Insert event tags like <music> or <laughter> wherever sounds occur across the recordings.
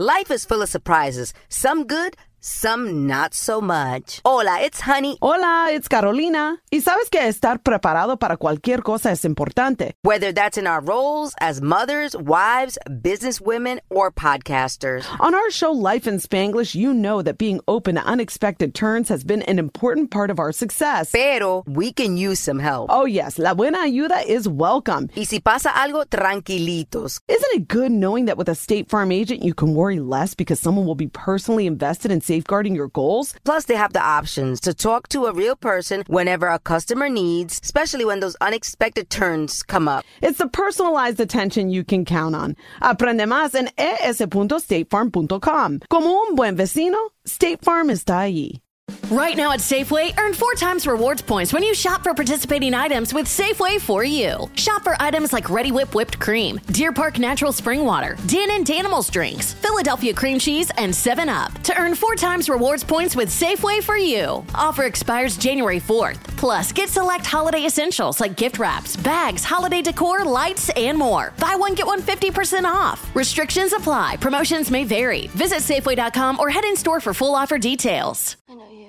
Life is full of surprises, some good, some not so much. Hola, it's Honey. Hola, it's Carolina. Y sabes que estar preparado para cualquier cosa es importante. Whether that's in our roles as mothers, wives, businesswomen, or podcasters. On our show Life in Spanglish, you know that being open to unexpected turns has been an important part of our success. Pero we can use some help. Oh, yes, la buena ayuda is welcome. Y si pasa algo, tranquilitos. Isn't it good knowing that with a State Farm agent, you can worry less because someone will be personally invested in safeguarding your goals? Plus, they have the options to talk to a real person whenever a customer needs, especially when those unexpected turns come up. It's the personalized attention you can count on. Aprende más en es.statefarm.com. Como un buen vecino, State Farm está ahí. Right now at Safeway, earn four times rewards points when you shop for participating items with Safeway for you. Shop for items like Reddi-wip whipped cream, Deer Park natural spring water, Dannon Danimals drinks, Philadelphia cream cheese, and 7 Up to earn four times rewards points with Safeway for you. Offer expires January 4th. Plus, get select holiday essentials like gift wraps, bags, holiday decor, lights, and more. Buy one get one 50% off. Restrictions apply. Promotions may vary. Visit Safeway.com or head in store for full offer details. I know you.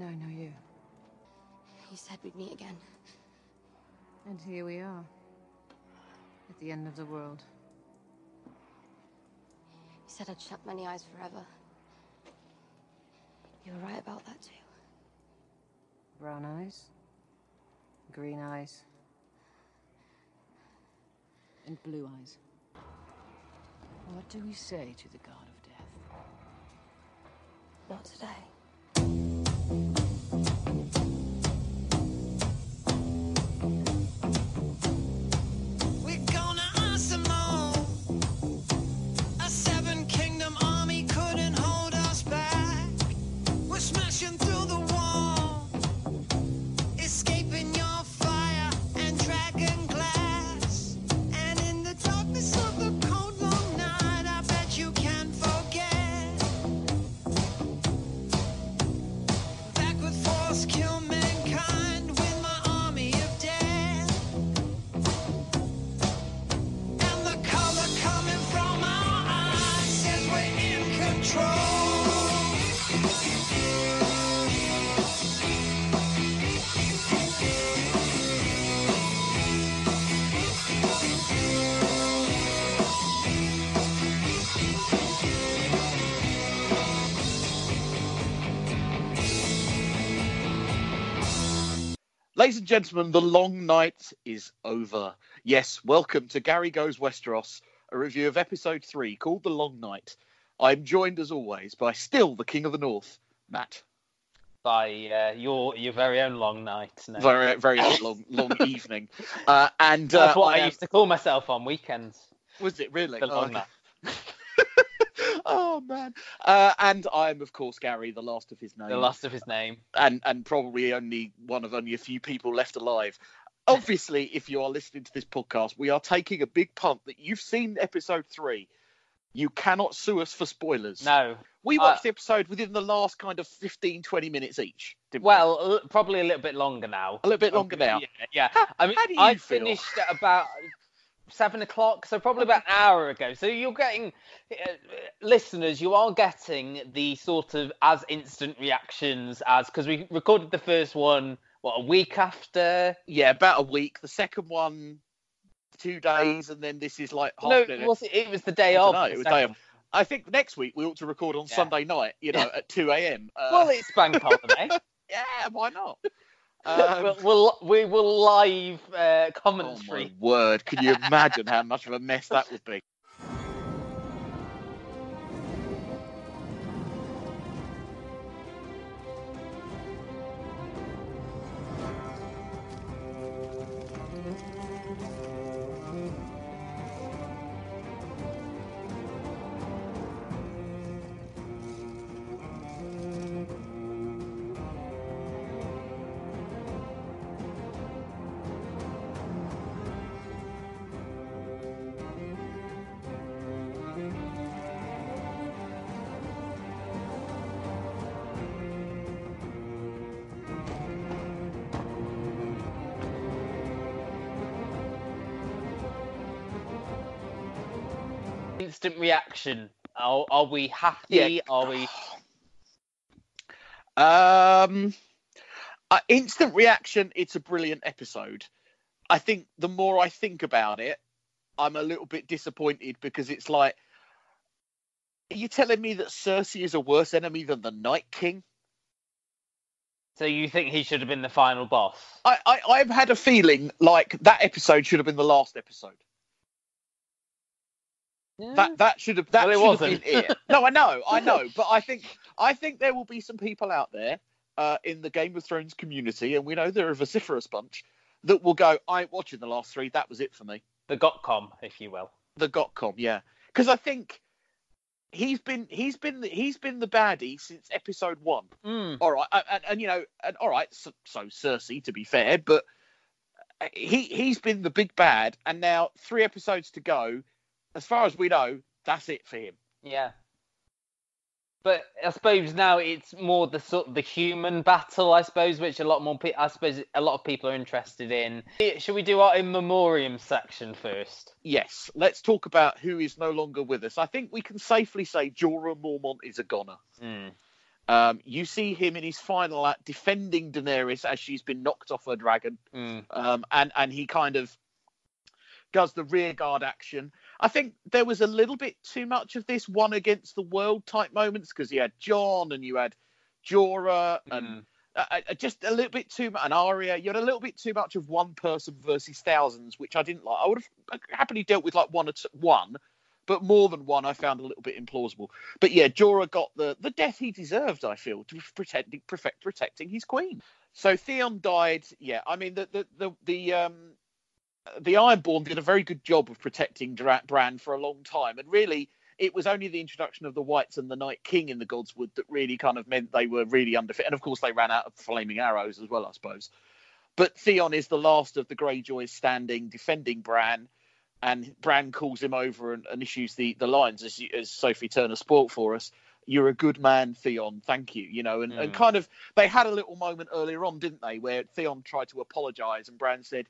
And I know you. You said we'd meet again. And here we are. At the end of the world. You said I'd shut many eyes forever. You were right about that too. Brown eyes. Green eyes. And blue eyes. What do we say to the god of death? Not today. We're Ladies and gentlemen, the long night is over. Yes, welcome to Gary Goes Westeros, a review of episode three called The Long Night. I'm joined as always by still the King of the North, Matt. by uh, your your very own long night. No. Very, very long, long <laughs> evening. Uh, and uh, That's what I, am- used to call myself on weekends. Was it really? The long Oh, night. Oh man! Uh, and I'm of course Gary, the last of his name. The last of his name. and and probably only one of only a few people left alive. Obviously, if you are listening to this podcast, we are taking a big punt that you've seen episode three. You cannot sue us for spoilers. No. We Uh, watched the episode within the last kind of 15, 20 minutes each. Didn't we? Well, l- probably a little bit longer now. a little bit longer now. Yeah, yeah. How- I mean, how do you I feel? finished about seven o'clock, so probably about an hour ago. So you're getting, uh, listeners, you are getting the sort of as instant reactions as because we recorded the first one what a week after. Yeah, about a week. The second one, two days, and then this is like half no, it was it was the day of. dunno, it was day of. I think next week we ought to record on Yeah. Sunday night, you know, at 2 a.m. Uh, Well, it's bank holiday. <laughs> yeah, why not? Um, we'll, we'll live uh, Oh my commentary. word! Can you imagine how much of a mess that would be? Reaction? Are, are we happy? Yeah. Are we? Um, uh, instant reaction. It's a brilliant episode. I think the more I think about it, I'm a little bit disappointed because it's like, are you telling me that Cersei is a worse enemy than the Night King? So you think he should have been the final boss? I, I I've had a feeling like that episode should have been the last episode. That that should have that Well, it should have wasn't. been it. No, I know, I know, but I think I think there will be some people out there uh, in the Game of Thrones community, and we know they're a vociferous bunch that will go. I ain't watching the last three. That was it for me. The Gotcom, if you will. The Gotcom, yeah, because I think he's been he's been the, he's been the baddie since episode one. Mm. All right, and, and you know, and all right, so, so Cersei to be fair, but he he's been the big bad, and now three episodes to go. As far as we know, that's it for him. Yeah. But I suppose now it's more the sort of the human battle, I suppose, which a lot more pe- I suppose a lot of people are interested in. Should we do our in memoriam section first? Yes, let's talk about who is no longer with us. I think we can safely say Jorah Mormont is a goner. Mm. Um, you see him in his final act defending Daenerys as she's been knocked off her dragon, Mm. um, and and he kind of does the rear guard action. I think there was a little bit too much of this one against the world type moments because you had Jon and you had Jorah and Mm. uh, just a little bit too much, and Arya. You had a little bit too much of one person versus thousands, which I didn't like. I would have happily dealt with like one two, one, but more than one, I found a little bit implausible. But yeah, Jorah got the the death he deserved. I feel to protecting protect, protecting his queen. So Theon died. Yeah, I mean the the the, the um the Ironborn did a very good job of protecting Bran for a long time, and really. It was only the introduction of the Whites and the Night King in the Godswood that really kind of meant they were really underfit. And of course, they ran out of flaming arrows as well, I suppose. But Theon is the last of the Greyjoys standing, defending Bran, and Bran calls him over and, and issues the, the lines as, as Sophie Turner spoilt for us. You're a good man, Theon. Thank you. You know, and, and Mm. kind of they had a little moment earlier on, didn't they, where Theon tried to apologise and Bran said,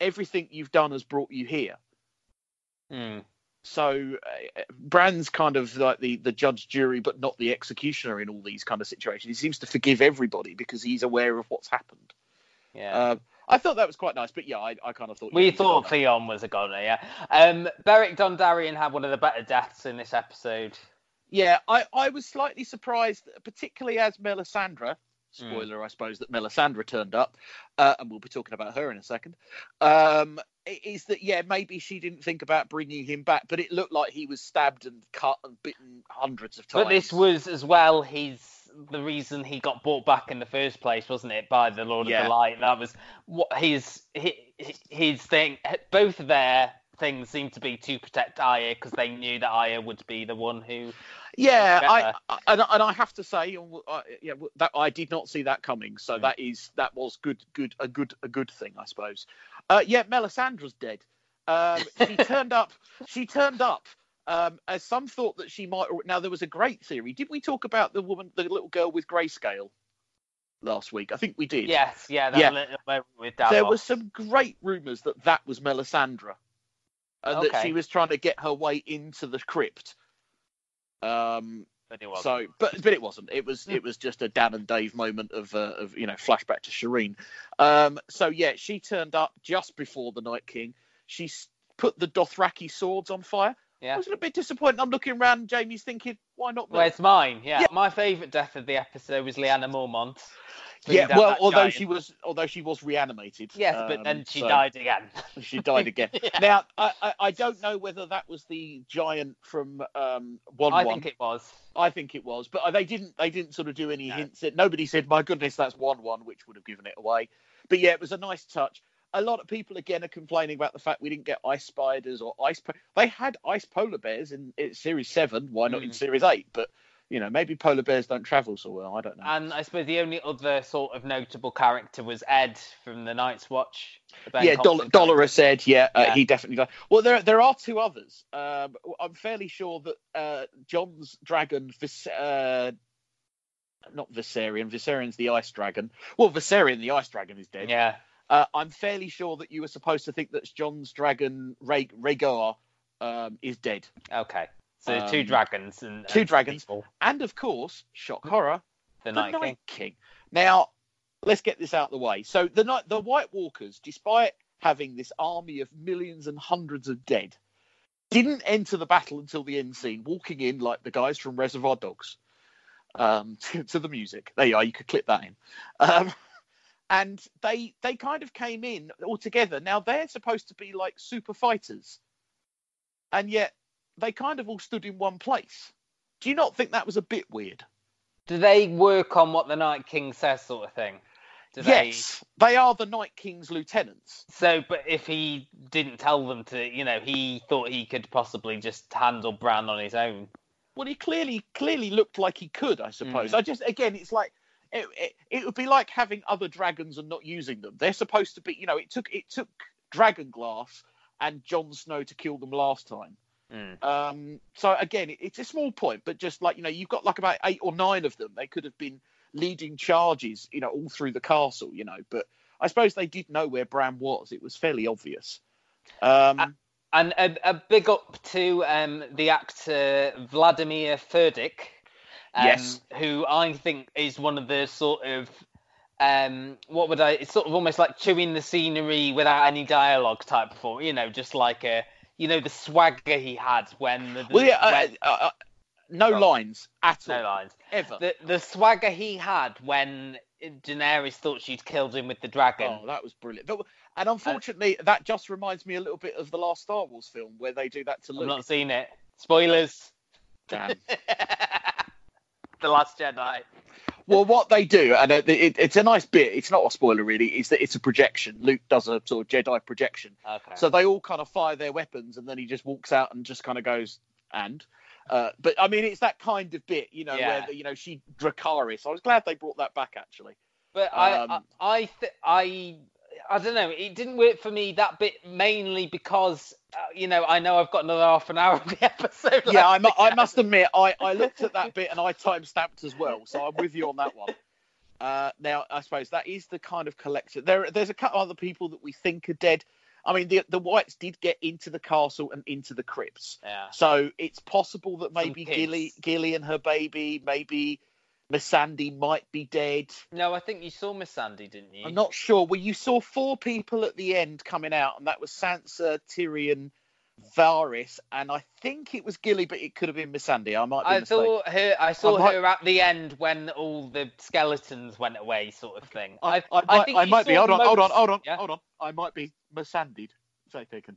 "Everything you've done has brought you here." Mm. So uh, Bran's kind of like the, the judge, jury, but not the executioner in all these kind of situations. He seems to forgive everybody because he's aware of what's happened. Yeah. Uh, I thought that was quite nice, but yeah, I, I kind of thought we yeah, he was a thought. Theon was a goner, yeah. Um, Beric Dondarrion had one of the better deaths in this episode. Yeah, I, I was slightly surprised, particularly as Melisandre. Hmm. Spoiler, I suppose, that Melisandre turned up, uh, and we'll be talking about her in a second. Um, is that yeah? Maybe she didn't think about bringing him back, but it looked like he was stabbed and cut and bitten hundreds of times. But this was as well his the reason he got brought back in the first place, wasn't it? By the Lord Yeah. of the Light. That was what his his, his thing. Both of their things seemed to be to protect Arya because they knew that Arya would be the one who. Yeah, I. I and, and I have to say, uh, yeah, that I did not see that coming. So Mm. that is that was good, good, a good, a good thing, I suppose. Uh, yeah, Melisandre's dead. Um, she <laughs> turned up. She turned up. Um, as some thought that she might. Now there was a great theory. Did we talk about the woman, the little girl with grayscale last week? I think we did. Yes, yeah, that Yeah. little. There was some great rumours that that was Melisandre, and that she was trying to get her way into the crypt. Um, but it wasn't. so, but but it wasn't. It was it was just a Dan and Dave moment of uh, of you know flashback to Shireen. Um, so yeah, she turned up just before the Night King. She put the Dothraki swords on fire. I was a bit disappointed. I'm looking around. Jaime's thinking, why not? me? Where's mine? Yeah. Yeah. My favourite death of the episode was Lyanna Mormont. yeah, well, although giant. she was although she was reanimated. Yes, but um, then she so- died again. <laughs> She died again. <laughs> Yeah. Now I, I I don't know whether that was the giant from um one I think it was. I think it was, but they didn't. They didn't sort of do any No. hints. Nobody said, "My goodness, that's Wun Wun," which would have given it away. But yeah, it was a nice touch. A lot of people again are complaining about the fact we didn't get ice spiders or ice. Po- they had ice polar bears in, in series seven. Why not in Mm. series eight? But you know, maybe polar bears don't travel so well. I don't know. And I suppose the only other sort of notable character was Ed from the Night's Watch. Ben yeah, Dol- Dolorous Edd, yeah, uh, Yeah. he definitely died. Well, there there are two others. Um, I'm fairly sure that uh, Jon's dragon, Vis- uh, not Viserion. Viserion the ice dragon. Well, Viserion the ice dragon is dead. Yeah. Uh, I'm fairly sure that you were supposed to think that Jon's dragon Rhaeg- Rhaegar um, is dead. Okay. So two Um, dragons and two and dragons. people. And of course, shock horror, The, the Night, King. King. Now, let's get this out of the way. So the night, the White Walkers, despite having this army of millions and hundreds of dead, didn't enter the battle until the end scene, walking in like the guys from Reservoir Dogs um, <laughs> to, to the music. There you are. You could clip that in. Um, and they they kind of came in all together. Now they're supposed to be like super fighters, and yet they kind of all stood in one place. Do you not think that was a bit weird? Do they work on what the Night King says, sort of thing? Do yes, they are the Night King's lieutenants. So, but if he didn't tell them to, you know, he thought he could possibly just handle Bran on his own. Well, he clearly clearly looked like he could, I suppose. Mm. I just again, it's like it, it, it would be like having other dragons and not using them. They're supposed to be, you know, it took it took Dragon Glass and Jon Snow to kill them last time. Mm. Um, so again, it, it's a small point, but just like you know, you've got like about eight or nine of them. They could have been leading charges, you know, all through the castle, you know. But I suppose they did know where Bran was. It was fairly obvious. Um, And a, a big up to um, the actor Vladimir Furdik, um, Yes. who I think is one of the sort of um, what would I? It's sort of almost like chewing the scenery without any dialogue type performance. You know, just like a you know the swagger he had when the, well, yeah, uh, when- uh, uh, no on. lines at all, no lines. ever. The the swagger he had when Daenerys thought she'd killed him with the dragon. Oh, that was brilliant. But- And unfortunately, that just reminds me a little bit of the last Star Wars film where they do that to Luke. I've not seen it. Spoilers. Damn. <laughs> the Last Jedi. well, what they do, and it, it, it's a nice bit. It's not a spoiler really. Is that it's a projection. Luke does a sort of Jedi projection. Okay. So they all kind of fire their weapons, and then he just walks out and just kind of goes and. Uh, but I mean, it's that kind of bit, you know, Yeah. where you know she Dracarys. I was glad they brought that back actually. But I, I, Um, I, th- I, I don't know. It didn't work for me that bit mainly because, uh, you know, I know I've got another half an hour of the <laughs> episode. Yeah, I, mu- I must admit, I, I looked at that bit and I time stamped as well, so I'm with you on that one. Uh, now, I suppose that is the kind of collection. There, there's a couple other people that we think are dead. I mean, the the Whites did get into the castle and into the crypts, Yeah. so it's possible that maybe. Gilly, Gilly and her baby, maybe Missandei might be dead. No, I think you saw Missandei, didn't you? I'm not sure. Well, you saw four people at the end coming out, and that was Sansa, Tyrion, Varys, and I think it was Gilly, but it could have been Missandei. I might be I mistaken. thought her. I saw I might- her at the end when all the skeletons went away, sort of thing. I, I, might, think I you might be. saw Hold on, hold on, hold on, Yeah? hold on. I might be Masandied.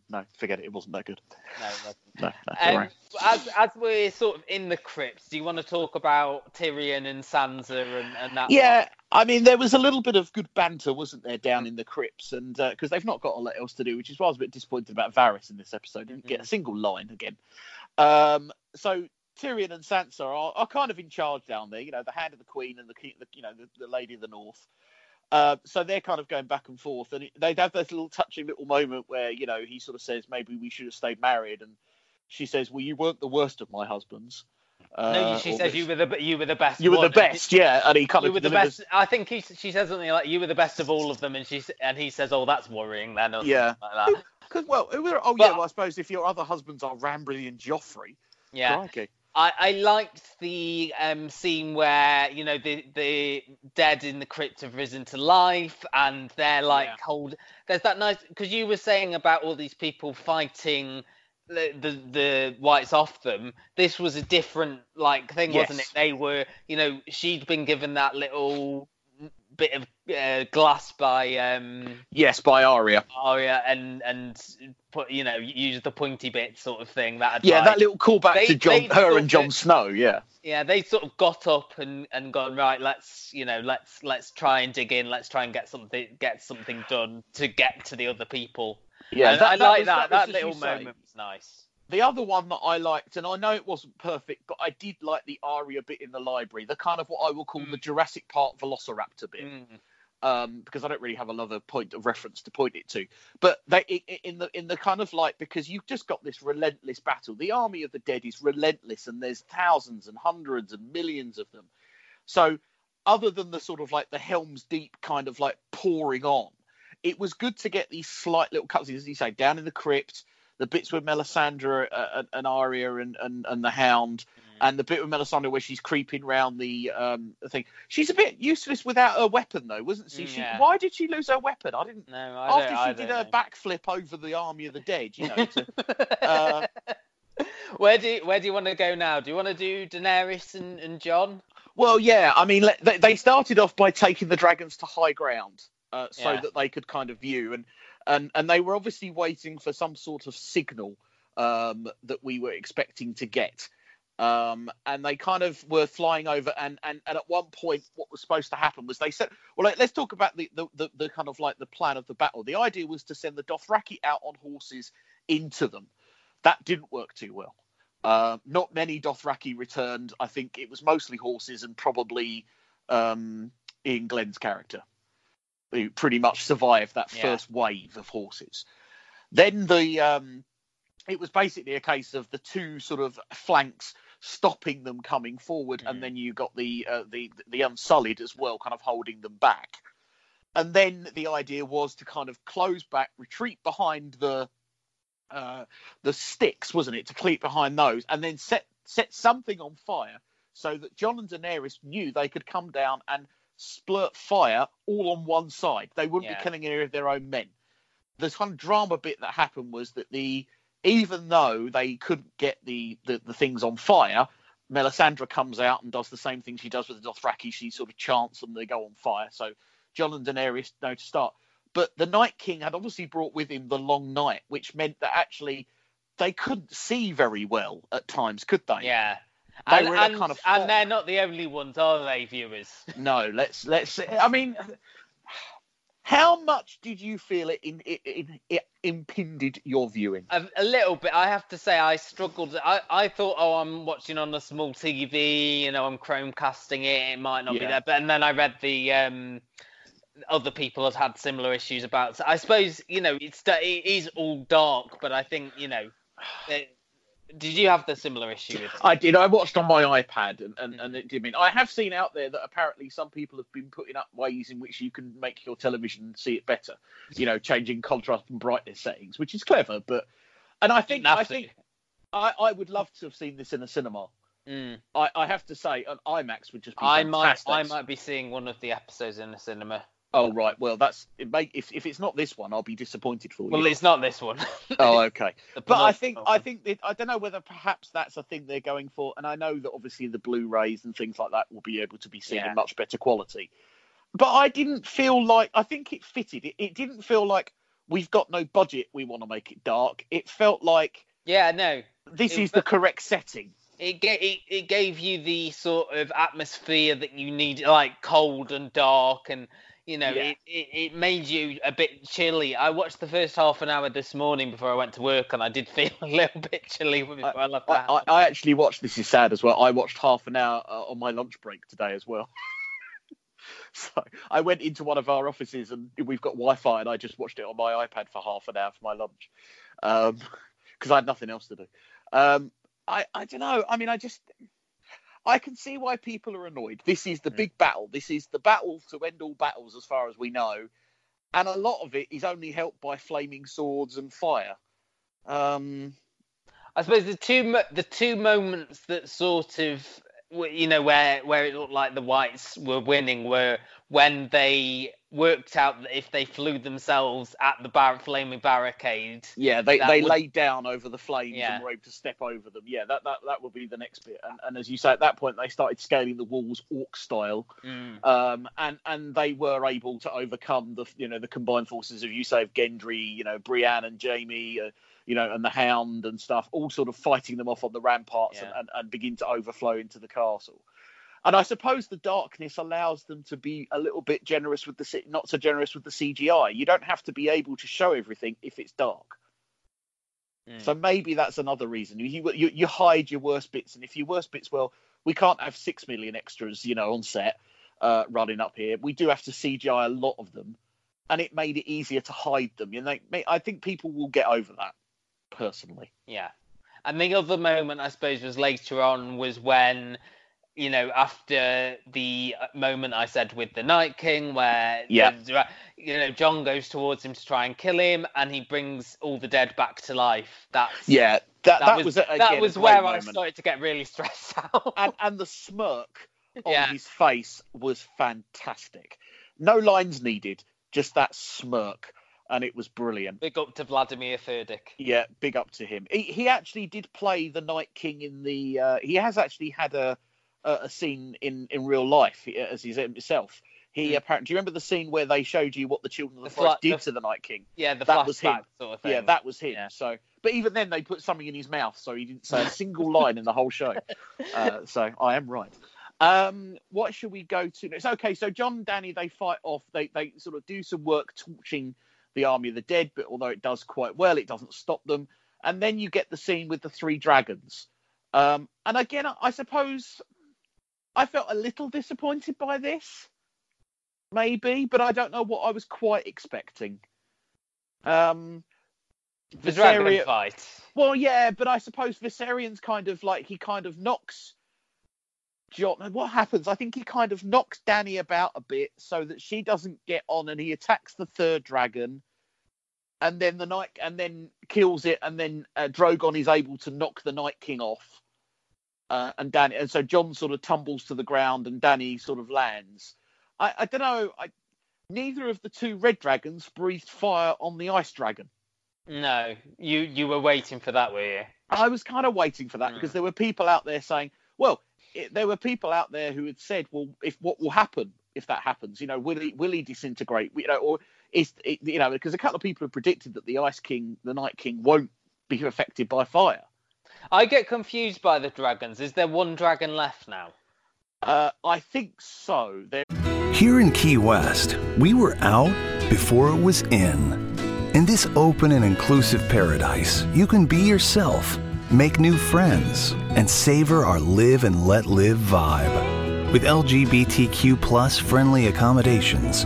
No, forget it. It wasn't that good. No. <laughs> No, no, Um, as as we're sort of in the crypts, do you want to talk about Tyrion and Sansa and, and that? Yeah, I mean, there was a little bit of good banter, wasn't there, down in the crypts, and because they've not got a lot else to do, which is why I was a bit disappointed about Varys in this episode. Didn't get a single line again. Um, so Tyrion and Sansa are, are kind of in charge down there. You know, the hand of the queen and the, the you know the, the lady of the north. Uh, so they're kind of going back and forth, and they'd have this little touching little moment where you know he sort of says maybe we should have stayed married, and she says, "Well, you weren't the worst of my husbands." Uh, No, she says this- you were the you were the best. you were the one," and best, yeah. And he kind You of were the delivers- best. I think he, she says something like you were the best of all of them, and she and he says, "Oh, that's worrying." Then, or Yeah. like that. Because well, who were- oh But- yeah, well I suppose if your other husbands are Rambry and Joffrey, Yeah. crikey. I, I liked the um, scene where you know the the dead in the crypt have risen to life and they're like Yeah. hold. There's that nice because you were saying about all these people fighting the, the the whites off them. This was a different like thing, wasn't it? They were you know she'd been given that little bit of uh, glass by um Yes, by Arya. Arya and and put you know use the pointy bit sort of thing that Yeah, that little callback They- to Jon, her and Jon that- Snow. Yeah, yeah they sort of got up and and gone right let's you know let's let's try and dig in let's try and get something get something done to get to the other people yeah. That- I that like was- that was, that, as little say. moment was nice The other one that I liked, and I know it wasn't perfect, but I did like the Arya bit in the library, the kind of what I will call the Jurassic Park Velociraptor bit. Mm. Um, because I don't really have another point of reference to point it to. But they in the in the kind of like because you've just got this relentless battle. The army of the dead is relentless, and there's thousands and hundreds and millions of them. So other than the sort of like the Helm's Deep kind of like pouring on, it was good to get these slight little cutscenes, as you say, down in the crypt. The bits with Melisandre uh, and Arya and, and, and the Hound, and the bit with Melisandre where she's creeping round the um thing. She's a bit useless without her weapon, though, wasn't she? Mm, she why did she lose her weapon? I didn't. No, I After don't, I she did her know. backflip over the army of the dead, you know. To, <laughs> uh, <laughs> where do you, where do you want to go now? Do you want to do Daenerys and, and Jon? Well, yeah. I mean, they, they started off by taking the dragons to high ground, uh, so Yeah. that they could kind of view, and and and they were obviously waiting for some sort of signal um, that we were expecting to get. Um, and they kind of were flying over, and, and, and at one point, what was supposed to happen was they said, "Well, let's talk about the, the, the, the kind of like the plan of the battle. The idea was to send the Dothraki out on horses into them. That didn't work too well. Uh, not many Dothraki returned. I think it was mostly horses and probably um, Glen's character, who pretty much survived that Yeah. first wave of horses. Then the um, it was basically a case of the two sort of flanks stopping them coming forward, and then you got the uh, the the Unsullied as well, kind of holding them back. And then the idea was to kind of close back, retreat behind the uh, the sticks, wasn't it, to creep behind those, and then set set something on fire so that Jon and Daenerys knew they could come down and splurt fire all on one side. They wouldn't Yeah. be killing any of their own men. The kind of drama bit that happened was that the even though they couldn't get the, the, the things on fire, Melisandre comes out and does the same thing she does with the Dothraki. She sort of chants them, they go on fire. So Jon and Daenerys know to start. But the Night King had obviously brought with him the Long Night, which meant that actually they couldn't see very well at times, could they? Yeah. They and, and, kind of and they're not the only ones, are they, viewers? <laughs> No, let's let's. I mean, how much did you feel it in it, it, it impeded your viewing? A, a little bit. I have to say, I struggled. I, I thought, oh, I'm watching on a small TV. You know, I'm Chromecasting it. It might not be there. But and then I read the um, other people had had similar issues about. So I suppose you know it's it is all dark, but I think you know. <sighs> it- did you have the similar issue with? I did. I watched on my iPad, and, and, and it did mean I have seen out there that apparently some people have been putting up ways in which you can make your television see it better. You know, changing contrast and brightness settings, which is clever. But and I think Didn't I think I, I would love to have seen this in a cinema. Mm. I, I have to say, an IMAX would just be I might. I might be seeing one of the episodes in the cinema. Oh right, well that's it may, if if it's not this one, I'll be disappointed for you. Well, it's not this one. <laughs> Oh, okay. <laughs> But I think. I think that, I don't know whether perhaps that's a thing they're going for, and I know that obviously the Blu-rays and things like that will be able to be seen Yeah. in much better quality. But I didn't feel like I think it fitted. It, it didn't feel like we've got no budget. We want to make it dark. It felt like Yeah, no. this It is the correct setting. It, ga- it it gave you the sort of atmosphere that you need, like cold and dark, and you know, Yeah. it, it, it made you a bit chilly. I watched the first half an hour this morning before I went to work, and I did feel <laughs> a little bit chilly before I, left the I. I, I actually watched. This is sad as well. I watched half an hour uh, on my lunch break today as well. <laughs> so I went into one of our offices and we've got Wi-Fi, and I just watched it on my iPad for half an hour for my lunch, because I had nothing else to do. Um, I I don't know. I mean, I just I can see why people are annoyed. This is the big battle. This is the battle to end all battles, as far as we know, and a lot of it is only helped by flaming swords and fire. Um, I suppose the two mo- the two moments that sort of you know where where it looked like the whites were winning were when they worked out that if they flew themselves at the bar- flaming barricade Yeah, they, they would- laid down over the flames Yeah. and were able to step over them. Yeah, that that, that would be the next bit. And, and as you say, at that point they started scaling the walls orc style, Mm. um, and and they were able to overcome the you know the combined forces of you say of Gendry, you know Brienne and Jaime, uh, you know, and the Hound and stuff, all sort of fighting them off on the ramparts and, Yeah. and, and begin to overflow into the castle. And I suppose the darkness allows them to be a little bit generous with the not so generous with the CGI. You don't have to be able to show everything if it's dark. Mm. So maybe that's another reason. You, you you hide your worst bits, and if your worst bits, well, we can't have six million extras, you know, on set uh, running up here. We do have to CGI a lot of them, and it made it easier to hide them. You know, I think people will get over that. Personally, Yeah. And the other moment, I suppose, was later on was when you know, after the moment I said with the Night King, where Yeah. the- you know Jon goes towards him to try and kill him, and he brings all the dead back to life. That's Yeah, that, that, was, was, again, that was where I started to get really stressed <laughs> out. and and the smirk on Yeah. his face was fantastic. No lines needed, just that smirk, and it was brilliant. Big up to Vladimir Furdik. Yeah, big up to him. He, he actually did play the Night King in the. Uh, he has actually had a a, a scene in in real life as he's himself. He apparently. Do you remember the scene where they showed you what the Children of the, The Forest did the- to the Night King? Yeah, the That was him. sort of thing. Yeah, that was him. Yeah. So, but even then, they put something in his mouth, so he didn't say a single line in the whole show. <laughs> Uh, so I am right. Um, what should we go to next? Okay, so Jon and Dany they fight off. They they sort of do some work torching the army of the dead, but although it does quite well, it doesn't stop them. And then you get the scene with the three dragons. Um, and again, I- suppose I felt a little disappointed by this, maybe, but I don't know what I was quite expecting. Um, The dragon fight. well, yeah, but I suppose Viserion's kind of like he kind of knocks Jon. What happens? I think he kind of knocks Dany about a bit so that she doesn't get on, and he attacks the third dragon, and then the night, and then kills it, and then uh, Drogon is able to knock the Night King off, uh, and Dany, and so Jon sort of tumbles to the ground, and Dany sort of lands. I, I don't know. I, neither of the two red dragons breathed fire on the ice dragon. No, you you were waiting for that, were you? I was kind of waiting for that because there were people out there saying, well, it, there were people out there who had said, well, if what will happen if that happens, you know, will he will he disintegrate, you know, or is it, you know, because a couple of people have predicted that the Ice King, the Night King, won't be affected by fire. I get confused by the dragons. Is there one dragon left now? Uh, I think so. There, Here in Key West, we were out before it was in. In this open and inclusive paradise, you can be yourself, make new friends, and savor our live and let live vibe. With LGBTQ plus friendly accommodations,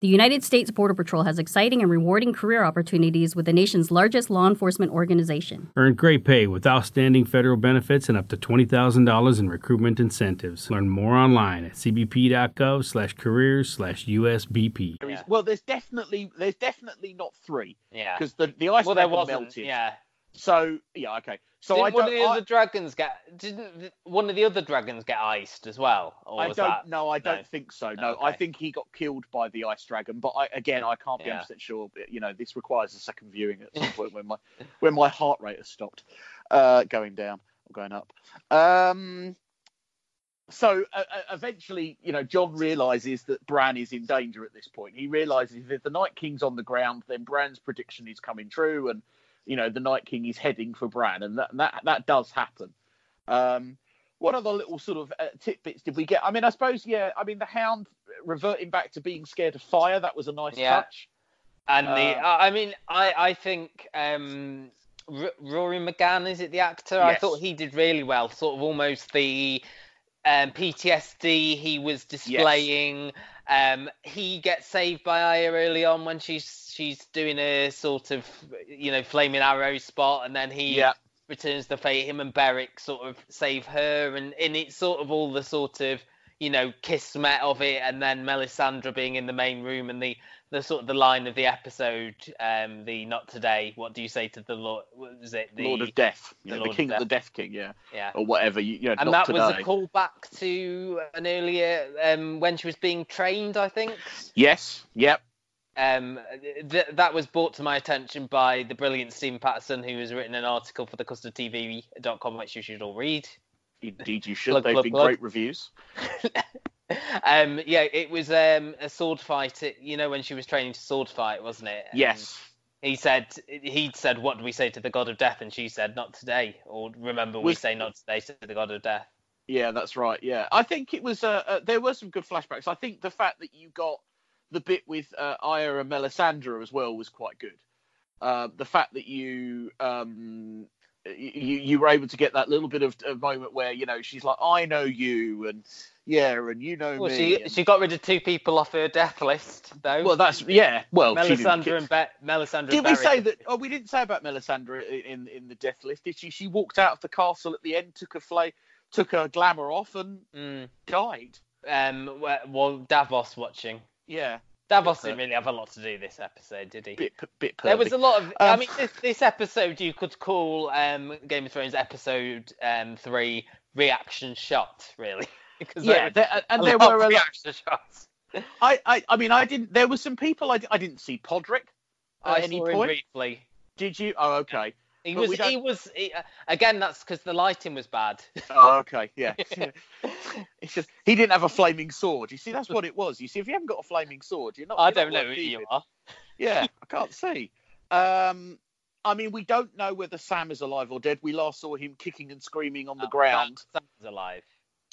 The United States Border Patrol has exciting and rewarding career opportunities with the nation's largest law enforcement organization. Earn great pay with outstanding federal benefits and up to $20,000 in recruitment incentives. Learn more online at cbp.gov slash careers slash USBP. there is- well, there's definitely there's definitely not three Yeah. because the the ice well, there wasn't. melted. Yeah. So yeah, okay. So didn't I one don't. of the I- other dragons get? Didn't one of the other dragons get iced as well? Or I don't that... know. I don't no. think so. No, I think he got killed by the ice dragon. But I, again, I can't be Yeah. 100 percent sure. But, you know, this requires a second viewing at some point when my <laughs> when my heart rate has stopped uh, going down or going up. Um, so uh, uh, eventually, you know, Jon realizes that Bran is in danger at this point. He realizes if the Night King's on the ground, then Bran's prediction is coming true, and you know, the Night King is heading for Bran, and that that, that does happen. Um, what other little sort of uh, tidbits did we get? I mean, I suppose, yeah. I mean, the Hound reverting back to being scared of fire. That was a nice Yeah. touch. And the, Uh, I I mean, I, I think um, R- Rory McCann is it the actor? I thought he did really well. Sort of almost the um, PTSD he was displaying. Um, he gets saved by Arya early on when she's she's doing a sort of you know flaming arrow spot, and then he Yeah. returns the fate. Him and Beric sort of save her, and and it's sort of all the sort of you know kiss kismet of it, and then Melisandre being in the main room, and the the sort of the line of the episode, um, the not today. What do you say to the Lord? Was it? The Lord of Death, the yeah, the, Lord King of, the Death. King, yeah, Yeah. or whatever. You, you know, and that was a today. callback to an earlier um, when she was being trained, I think. Yes, yep. Um, th- that was brought to my attention by the brilliant Stephen Patterson, who has written an article for the thecustardtv.com, which you should all read. Indeed, you <laughs> should. Plug, They've plug, been plug. great reviews. <laughs> <laughs> um, yeah, it was um, a sword fight. it- You know, when she was training to sword fight, wasn't it? And Yes. He said he said, "What do we say to the god of death?" And she said, "Not today." Or remember, we Was- say not today to the god of death. Yeah, that's right. Yeah, I think it was. Uh, uh, there were some good flashbacks. I think the fact that you got the bit with uh, Arya and Melisandre as well was quite good. Uh, the fact that you um, you you were able to get that little bit of a moment where you know she's like, I know you, and yeah, and you know Well, me. she and- she got rid of two people off her death list though. well, that's yeah. Well, Melisandre and Be- Melisandre. Did and we say that? Oh, we didn't say about Melisandre in in the death list. Did she? She walked out of the castle at the end, took her fla- took her glamour off, and Mm. died. Um, well, Davos watching. Yeah, Davos didn't really have a lot to do this episode, did he? bit bit. There was a lot of. I Um, mean, this, this episode you could call um, Game of Thrones episode um, three reaction shot, really. <laughs> because Yeah, there, there, and a there lot were of a lot. reaction shots. I, I I mean, I didn't. There were some people I, I didn't see Podrick at I any saw him briefly. Did you? Oh, okay. He But was. He was. He, uh, again, that's because the lighting was bad. <laughs> Oh, okay. Yeah. <laughs> it's just he didn't have a flaming sword. You see, that's what it was. You see, if you haven't got a flaming sword, you're not. I you're don't not know who you are. <laughs> Yeah, I can't see. Um, I mean, we don't know whether Sam is alive or dead. We last saw him kicking and screaming on the ground. Sam- Sam's alive.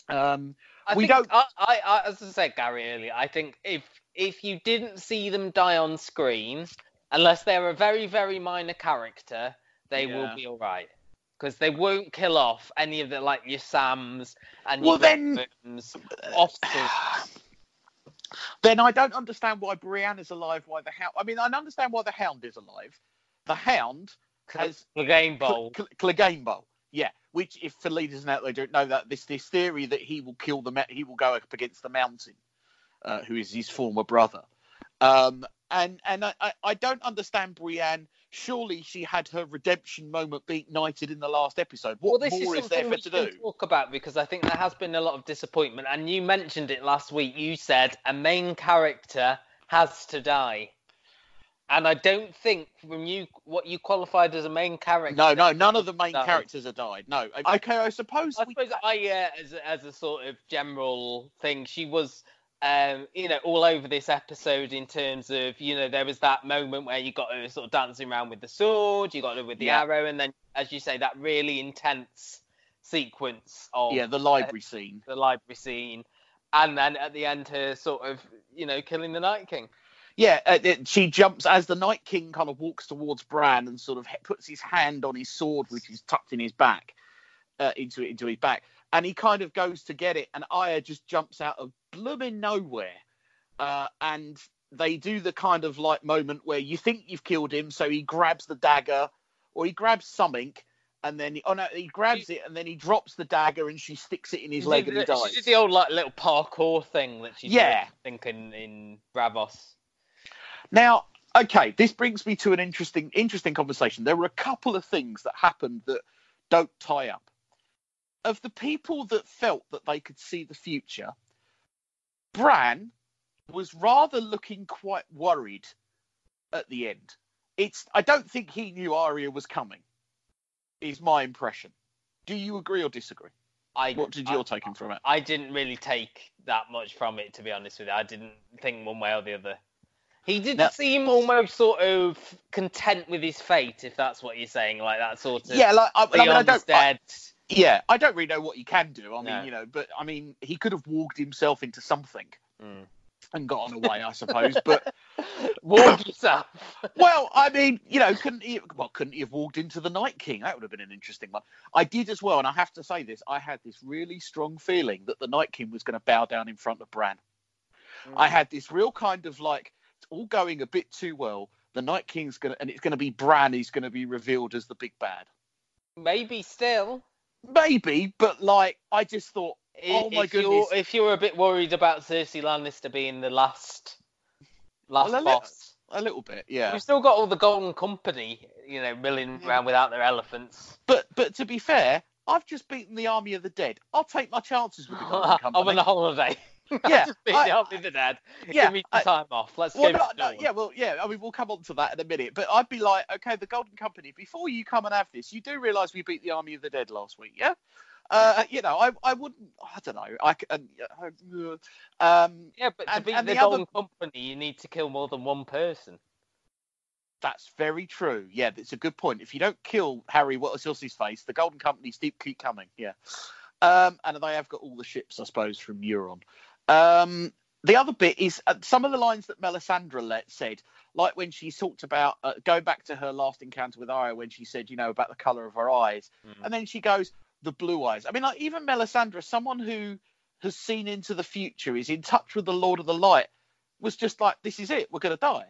Um, I we think, don't. I, I, I, as I said, Gary earlier, I think if if you didn't see them die on screen, unless they're a very very minor character, they will be all right because they won't kill off any of the like your Sams and Well, your then- off screen. <sighs> then I don't understand why Brienne is alive. Why the hound? I mean, I understand why the Hound is alive. The Hound has the game Cl- bowl. Cl- Clegane Bowl. Yeah, which if for leaders and out there don't know that this this theory that he will kill the he will go up against the Mountain, uh, who is his former brother. Um, and and I, I don't understand Brienne. Surely she had her redemption moment being knighted in the last episode. Well, What this is more is, something there for to do? talk about because I think there has been a lot of disappointment, and you mentioned it last week. You said a main character has to die, and I don't think from you what you qualified as a main character. No, no, none of the main died. characters have died. No. Okay, I suppose. I we- suppose I, uh, as as a sort of general thing, she was, um, you know, all over this episode in terms of, you know, there was that moment where you got her sort of dancing around with the sword, you got her with the Yeah. arrow, and then, as you say, that really intense sequence of yeah, the library scene. the library scene, and then at the end, her sort of, you know, killing the Night King. Yeah, uh, it- she jumps as the Night King kind of walks towards Bran and sort of puts his hand on his sword, which is tucked in his back, uh, into into his back, and he kind of goes to get it, and Arya just jumps out of blooming nowhere, uh, and they do the kind of like moment where you think you've killed him, so he grabs the dagger or he grabs something. And then he, oh no, he grabs it and then he drops the dagger and she sticks it in his leg and he dies. She did the old like little parkour thing that she Yeah. did, I think in in Braavos. Now, okay, this brings me to an interesting interesting conversation. There were a couple of things that happened that don't tie up. Of the people that felt that they could see the future, Bran was rather looking quite worried at the end. It's I don't think he knew Arya was coming. Is my impression. Do you agree or disagree? I What did your taking from it? I didn't really take that much from it, to be honest with you. I didn't think one way or the other. He did Now- seem almost sort of content with his fate, if that's what you're saying, like that sort of. Yeah, like I, I mean, I don't. I- dead. Yeah, I don't really know what he can do. I mean, No. you know, but I mean, he could have walked himself into something Mm. and gotten away, I suppose. But <laughs> Warn yourself. <laughs> well, I mean, you know, couldn't he? Well, couldn't he have walked into the Night King? That would have been an interesting one. I did as well, and I have to say this: I had this really strong feeling that the Night King was going to bow down in front of Bran. I had this real kind of like it's all going a bit too well. The Night King's gonna, and it's going to be Bran He's going to be revealed as the big bad. Maybe still. Maybe, but like, I just thought, oh my if goodness. You're, if you're a bit worried about Cersei Lannister being the last, last Well, a boss, A little bit, yeah. we've still got all the Golden Company, you know, milling around without their elephants. But but to be fair, I've just beaten the army of the dead. I'll take my chances with the Golden <laughs> Company. I'm on a holiday. <laughs> Yeah, I- the Army of the Dead. yeah, Give me I- time off. Let's well, no, no, yeah, well, yeah. I mean, we'll come on to that in a minute. But I'd be like, okay, the Golden Company. Before you come and have this, you do realise we beat the army of the dead last week, yeah? Uh, you know, I, I wouldn't. I don't know. I. Uh, um, Yeah, but to and- beat and the, the other- Golden Company, you need to kill more than one person. that's very true. Yeah, that's a good point. If you don't kill Harry, what else his face? The Golden Company keep keep coming. Yeah, um, and they have got all the ships, I suppose, from Euron. Um, the other bit is uh, some of the lines that Melisandre let said, like when she talked about uh, going back to her last encounter with Arya, when she said, you know, about the color of her eyes, and then she goes, the blue eyes. I mean, like even Melisandre, someone who has seen into the future, is in touch with the Lord of the Light, was just like, this is it, we're gonna die.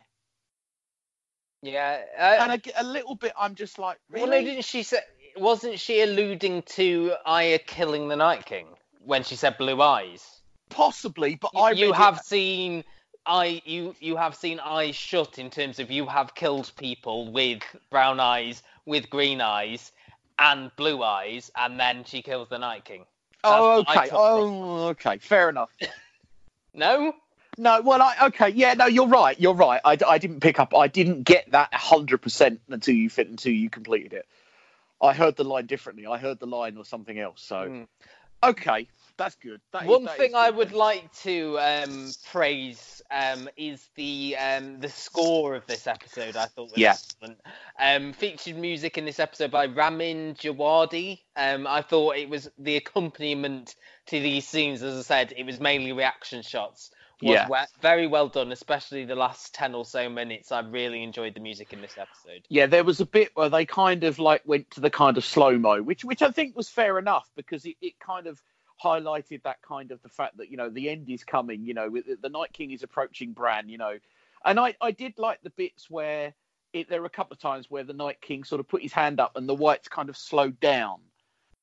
Yeah, and a, a little bit, I'm just like, really? Well, no, didn't she say? Wasn't she alluding to Arya killing the Night King when she said blue eyes? Possibly, but You, I you it- have seen I you you have seen eyes shut in terms of you have killed people with brown eyes, with green eyes, and blue eyes, and then she kills the Night King. Oh, That's I okay. Oh, okay. Fair enough. <laughs> No. No, well, I okay, yeah, no, you're right, you're right. I, I didn't pick up, I didn't get that hundred percent until you fit until you completed it. I heard the line differently. I heard the line or something else. So, hmm. okay, that's good. That is- One that thing is I would like to um, praise um, is the um, the score of this episode. I thought was Yeah. excellent. Um, featured music in this episode by Ramin Djawadi. Um, I thought it was the accompaniment to these scenes. As I said, it was mainly reaction shots. Was Yeah. we- very well done, especially the last ten or so minutes. I really enjoyed the music in this episode. Yeah, there was a bit where they kind of like went to the kind of slow mo, which which I think was fair enough because it, it kind of highlighted that kind of the fact that you know the end is coming. You know, with- the Night King is approaching Bran. You know, and I I did like the bits where it, there were a couple of times where the Night King sort of put his hand up and the Whites kind of slowed down.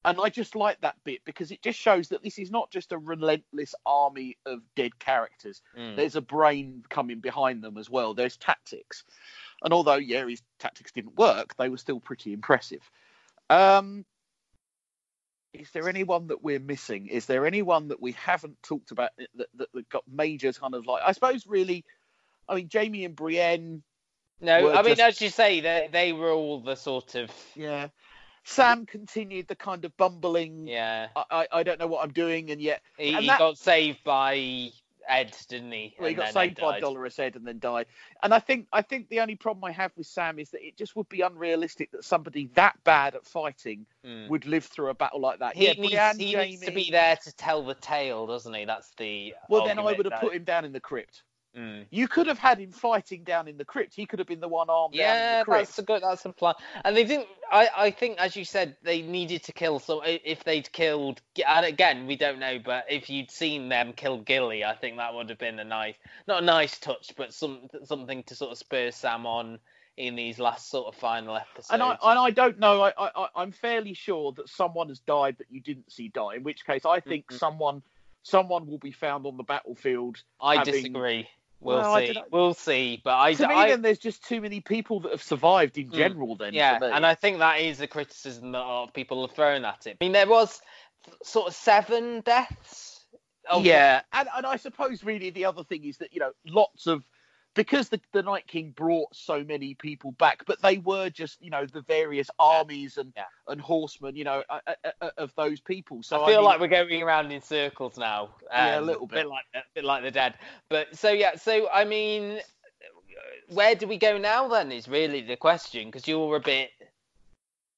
And I just like that bit because it just shows that this is not just a relentless army of dead characters. Mm. There's a brain coming behind them as well. There's tactics. And although, yeah, his tactics didn't work, they were still pretty impressive. Um, is there anyone that we're missing? Is there anyone that we haven't talked about that, that, that got major kind of like, I suppose, really, I mean, Jaime and Brienne. No, I mean, just- as you say, they they were all the sort of Yeah. Sam continued the kind of bumbling. Yeah. I, I, I don't know what I'm doing, and yet He, and he that- got saved by Edd, didn't he? Well, he And got saved by. Dolorous Edd and then died. And I think I think the only problem I have with Sam is that it just would be unrealistic that somebody that bad at fighting Mm. would live through a battle like that. He, needs, he needs to be there to tell the tale, doesn't he? That's the. Well, then I would have that- put him down in the crypt. Mm. You could have had him fighting down in the crypt. He could have been the one arm down in Yeah, the crypt. that's a good. That's a plan. And they didn't. I, I think, as you said, they needed to kill. So if they'd killed, and again, we don't know, but if you'd seen them kill Gilly, I think that would have been a nice, not a nice touch, but some something to sort of spur Sam on in these last sort of final episodes. And I and I don't know. I, I I'm fairly sure that someone has died that you didn't see die. In which case, I think someone someone will be found on the battlefield. I having- disagree. We'll Well, see. We'll see. But I, to me, I- then there's just too many people that have survived in Mm. general. Then, yeah, and I think that is a criticism that a lot of people have thrown at it. I mean, there was sort of seven deaths. of- yeah, and, and I suppose really the other thing is that you know lots of because the, the Night King brought so many people back, but they were just you know the various armies and and horsemen you know uh, uh, uh, of those people. So I feel mean, like we're going around in circles now. Yeah, a um, little bit. bit like a bit like the dead. But so yeah, so I mean, where do we go now? Then is really the question because you're a bit.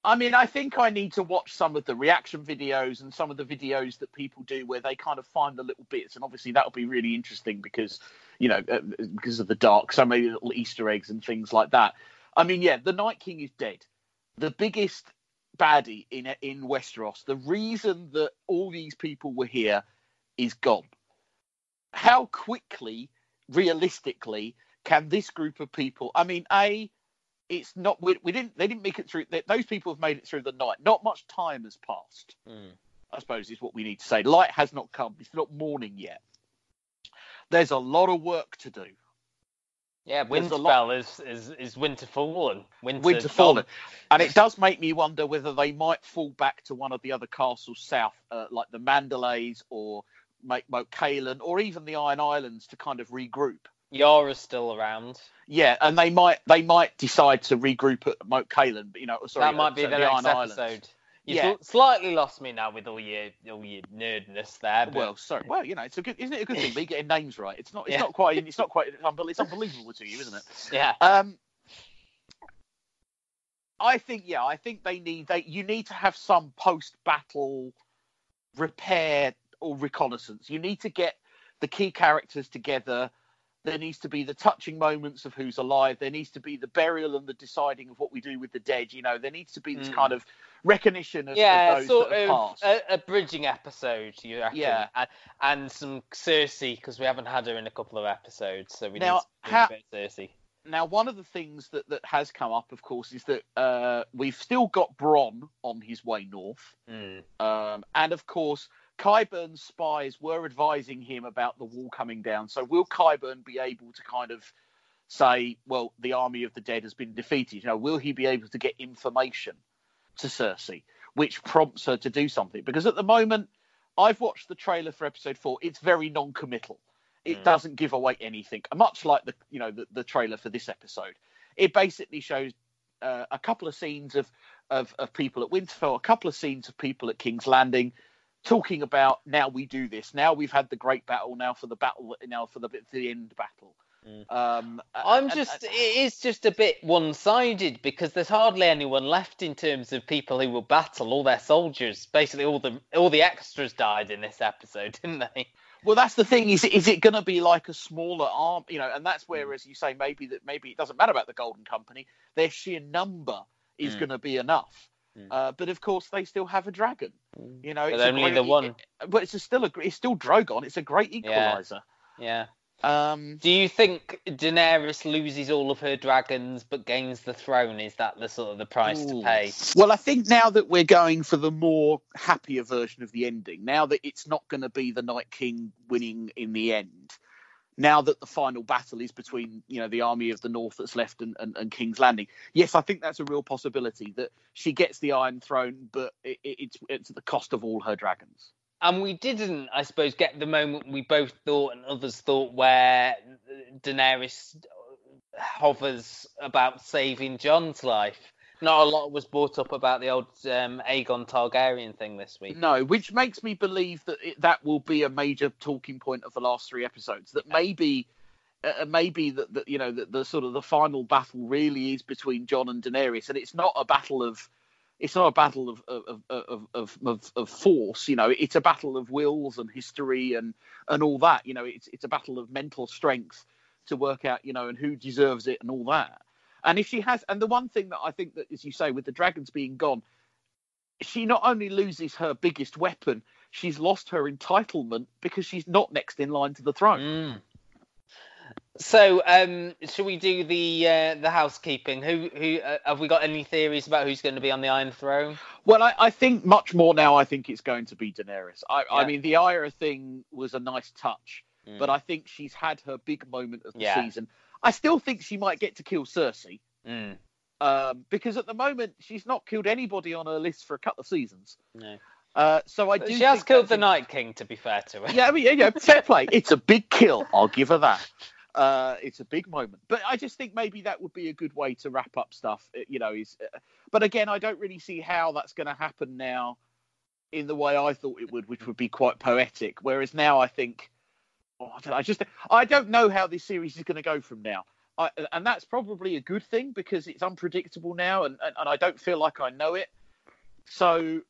I mean, I think I need to watch some of the reaction videos and some of the videos that people do where they kind of find the little bits, and obviously that'll be really interesting because, you know, uh, because of the dark, so many little Easter eggs and things like that. I mean, yeah, the Night King is dead. The biggest baddie in in Westeros. The reason that all these people were here is gone. How quickly, realistically, can this group of people? I mean, a it's not we, we didn't they didn't make it through th those people have made it through the night. Not much time has passed i suppose is what we need to say. Light has not come. It's not morning yet. There's a lot of work to do. Yeah, Winterfell is, is is winter fallen. Winter, winter fallen and it does make me wonder whether they might fall back to one of the other castles south uh, like the mandalays or make Moat Cailin or even the iron islands to kind of regroup Yara's still around. yeah and they might they might decide to regroup at Moat Cailin but you know sorry that might at, be uh, the next iron islands. episode. You Yeah. slightly lost me now with all your all your nerdness there. But Well, sorry. Well, you know, it's a good, isn't it? A good thing me <laughs> getting names right. It's not. It's Yeah. not quite. It's not quite. It's, it's unbelievable to you, isn't it? <laughs> yeah. Um, I think. Yeah, I think they need. They. You need to have some post-battle repair or reconnaissance. You need to get the key characters together. There needs to be the touching moments of who's alive. There needs to be the burial and the deciding of what we do with the dead. You know, there needs to be this Mm. kind of recognition of, yeah, of those sort that have of passed. a, a bridging episode, you reckon? Yeah. and, and some Cersei because we haven't had her in a couple of episodes, so we Now, need to do how- a bit of Cersei. now one of the things that, that has come up of course is that uh, we've still got Bronn on his way north Mm. um, and of course Qyburn's spies were advising him about the wall coming down. So will Qyburn be able to kind of say well the army of the dead has been defeated? You know will he be able to get information to Cersei which prompts her to do something? Because at the moment I've watched the trailer for episode 4 it's very non-committal. It Mm. doesn't give away anything much like the you know the, the trailer for this episode. It basically shows uh, a couple of scenes of, of of people at winterfell a couple of scenes of people at king's landing talking about now we do this now we've had the great battle now for the battle now for the for the end battle um I'm and- just, and- it is just a bit one-sided because there's hardly anyone left in terms of people who will battle. All their soldiers, basically all the all the extras died in this episode, <laughs> didn't they? Well, that's the thing. Is is it going to be like a smaller arm? You know, and that's where, as you say, maybe that maybe it doesn't matter about the Golden Company. Their sheer number is Mm. going to be enough. Mm. Uh, but of course, they still have a dragon. You know, it's a only great- the one. but it's a still a gr- it's still Drogon. It's a great equalizer. Yeah. Um, Do you think Daenerys loses all of her dragons but gains the throne? Is that the sort of the price Ooh. to pay? Well, I think now that we're going for the more happier version of the ending, now that it's not going to be the Night King winning in the end, now that the final battle is between you know the army of the North that's left and, and, and King's Landing, yes, I think that's a real possibility that she gets the Iron Throne, but it, it, it's it's at the cost of all her dragons. And we didn't, I suppose, get the moment we both thought and others thought where Daenerys hovers about saving Jon's life. Not a lot was brought up about the old um, Aegon Targaryen thing this week. No, which makes me believe that it, that will be a major talking point of the last three episodes. That maybe, uh, maybe that, that you know that the sort of the final battle really is between Jon and Daenerys, and it's not a battle of, it's not a battle of of of of, of, of force. You know, it's a battle of wills and history and and all that. You know, it's it's a battle of mental strength to work out, you know, and who deserves it and all that. And if she has, and the one thing that I think that, as you say, with the dragons being gone, she not only loses her biggest weapon, she's lost her entitlement because she's not next in line to the throne. Mm. So, um, shall we do the uh, the housekeeping? Who who uh, have we got any theories about who's going to be on the Iron Throne? Well, I, I think much more now. I think it's going to be Daenerys. I, I mean, the Arya thing was a nice touch, Mm. but I think she's had her big moment of the Yeah. season. I still think she might get to kill Cersei Mm. um, because at the moment she's not killed anybody on her list for a couple of seasons. No. Uh, so I do. She has killed the Night King, to be fair to her. Yeah, I mean, yeah, yeah, fair play. <laughs> It's a big kill. I'll give her that. Uh, it's a big moment, but I just think maybe that would be a good way to wrap up stuff. uh, You know, is uh, but again, I don't really see how that's going to happen now in the way I thought it would, which would be quite poetic. Whereas now, I think, oh, I, don't know, I just I don't know how this series is going to go from now. I, and that's probably a good thing because it's unpredictable now, and, and, and I don't feel like I know it. So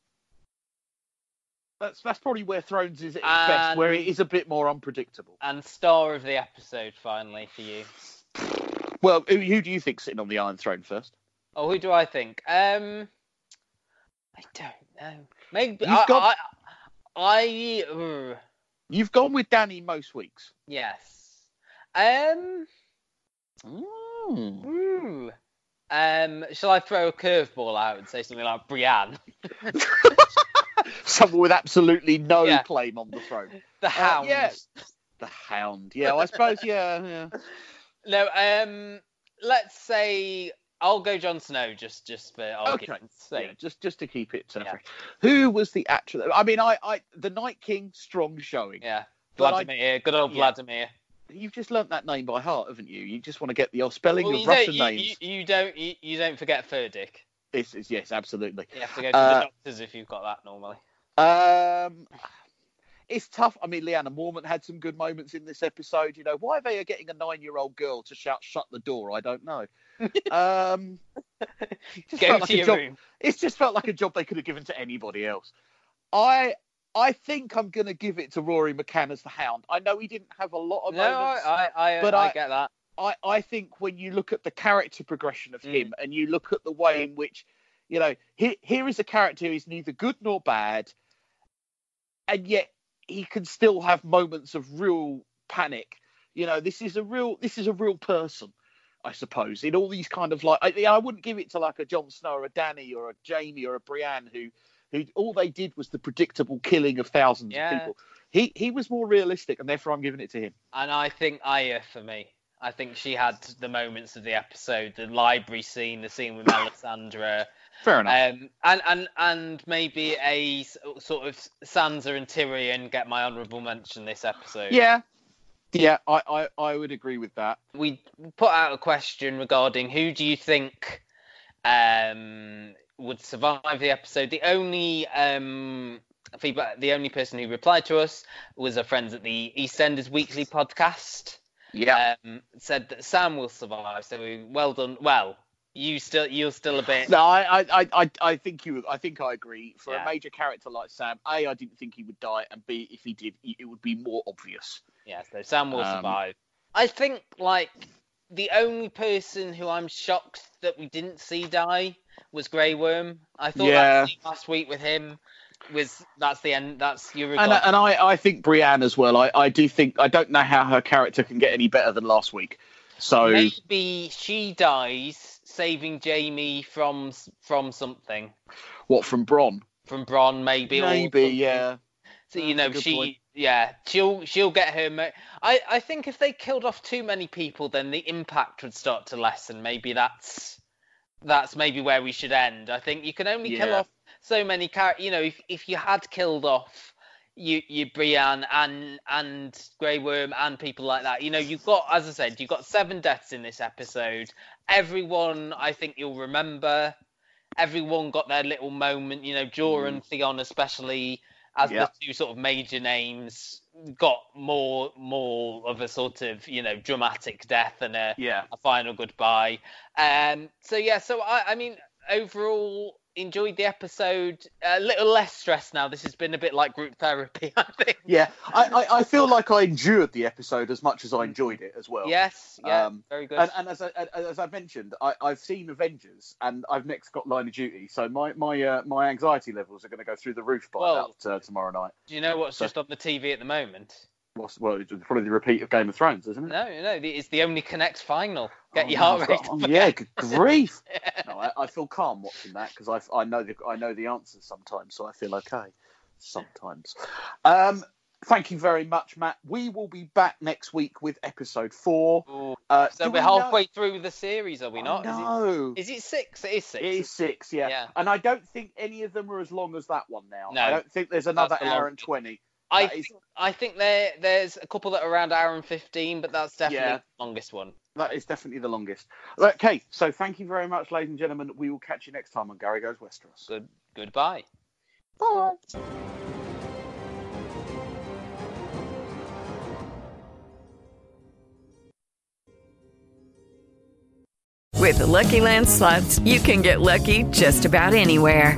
that's that's probably where Thrones is at its best, where it And- is a bit more unpredictable. And star of the episode, finally, for you. <sighs> Well, who, who do you think sitting on the Iron Throne first? Oh, who do I think? Um, I don't know. Maybe You've I. got- I, I uh, You've gone with Dany most weeks. yes. Um. Mm. Ooh. Um. Shall I throw a curveball out and say something like Brienne, <laughs> Someone with absolutely no Yeah. claim on the throne. <laughs> the Uh, Hound? yeah. The Hound. Yeah, I suppose. Yeah, yeah. <laughs> No. Um. Let's say I'll go Jon Snow just just for argument's Yeah, sake. just just to keep it uh, Yeah. Who was the actual? I mean, I, I, the Night King, strong showing. Yeah. But I- Vladimir, good old yeah. Vladimir. You've just learnt that name by heart, haven't you? You just want to get the old spelling Well, of Russian you, names. you, you don't you, you don't forget Furdik. This is yes, absolutely. You have to go to Uh, the doctors if you've got that normally. Um, it's tough. I mean, Lyanna Mormont had some good moments in this episode. You know, why they are getting a nine-year-old girl to shout "shut the door"? I don't know. <laughs> um, just Go felt to like a your job- room. It's just felt like a job they could have given to anybody else. I I think I'm going to give it to Rory McCann as the Hound. I know he didn't have a lot of No, moments, I, I, but I, I- get that. I, I think when you look at the character progression of Mm. him and you look at the way in which, you know, here, here is a character who's neither good nor bad, and yet he can still have moments of real panic. You know, this is a real this is a real person, I suppose. In all these kind of like, I, I wouldn't give it to like a Jon Snow or a Dany or a Jaime or a Brienne who who all they did was the predictable killing of thousands Yeah. of people. He he was more realistic, and therefore I'm giving it to him. And I think Arya for me. I think she had the moments of the episode, the library scene, the scene with <coughs> Melisandre, Fair enough. um, and and and maybe a sort of Sansa and Tyrion get my honourable mention this episode. yeah, yeah, I, I I would agree with that. we put out a question regarding who do you think um, would survive the episode. The only um, feedback, the only person who replied to us was a friend at the EastEnders Weekly podcast. Yeah. Um, said that Sam will survive. So we- well done. Well, you still you're still a bit. No, I, I, I, I, I think you. I think I agree. For Yeah. a major character like Sam, a, I didn't think he would die, and b, if he did, it would be more obvious. Yeah, so Sam will Um, survive. I think like the only person who I'm shocked that we didn't see die was Grey Worm. I thought Yeah. that last week with him was that's the end. That's your And, and I, I think Brienne as well. I, I do think. I don't know how her character can get any better than last week. So maybe she dies saving Jaime from from something what from Bronn? from Bronn maybe Maybe, yeah. So you That's know she point. yeah she'll she'll get her. Mo- I I think if they killed off too many people, then the impact would start to lessen. Maybe that's that's maybe where we should end. I think you can only kill off so many characters. You know, if if you had killed off you you Brienne and and Grey Worm and people like that, you know, you've got as I said, you've got seven deaths in this episode. Everyone, I think you'll remember. Everyone got their little moment. You know, Jorah and Theon especially as Yeah. the two sort of major names got more more of a sort of you know dramatic death and a, Yeah. a final goodbye. Um, so yeah, so I, I mean overall enjoyed the episode. A little less stressed now. This has been a bit like group therapy, <laughs> I think. Yeah, I, I, I feel like I endured the episode as much as I enjoyed it as well. Yes, yeah, Um, very good. And, and as I, as I mentioned, I, I've seen Avengers, and I've next got Line of Duty, so my my uh, my anxiety levels are going to go through the roof by Well- about uh, tomorrow night. Do you know what's so- just on the TV at the moment? What's, well, it's probably the repeat of Game of Thrones, isn't it? No, no, it's the only Connect final. Get Oh, your heart rate. up. yeah, good <laughs> grief. <laughs> No, I, I feel calm watching that because I, I know the I know the answers sometimes, so I feel okay sometimes. Um, thank you very much, Matt. We will be back next week with episode four. Ooh. Uh, So we're we know- halfway through the series, are we not? No. Is it, is it six? It is six. It is six, yeah. Yeah. And I don't think any of them are as long as that one now. No. I don't think there's another the hour and 20. I That is- think, I think there there's a couple that are around hour and fifteen, but that's definitely Yeah. the longest one. That is definitely the longest. Okay, so thank you very much, ladies and gentlemen. We will catch you next time on Gary Goes Westeros. Good goodbye. Bye. With the Lucky Land slots, you can get lucky just about anywhere.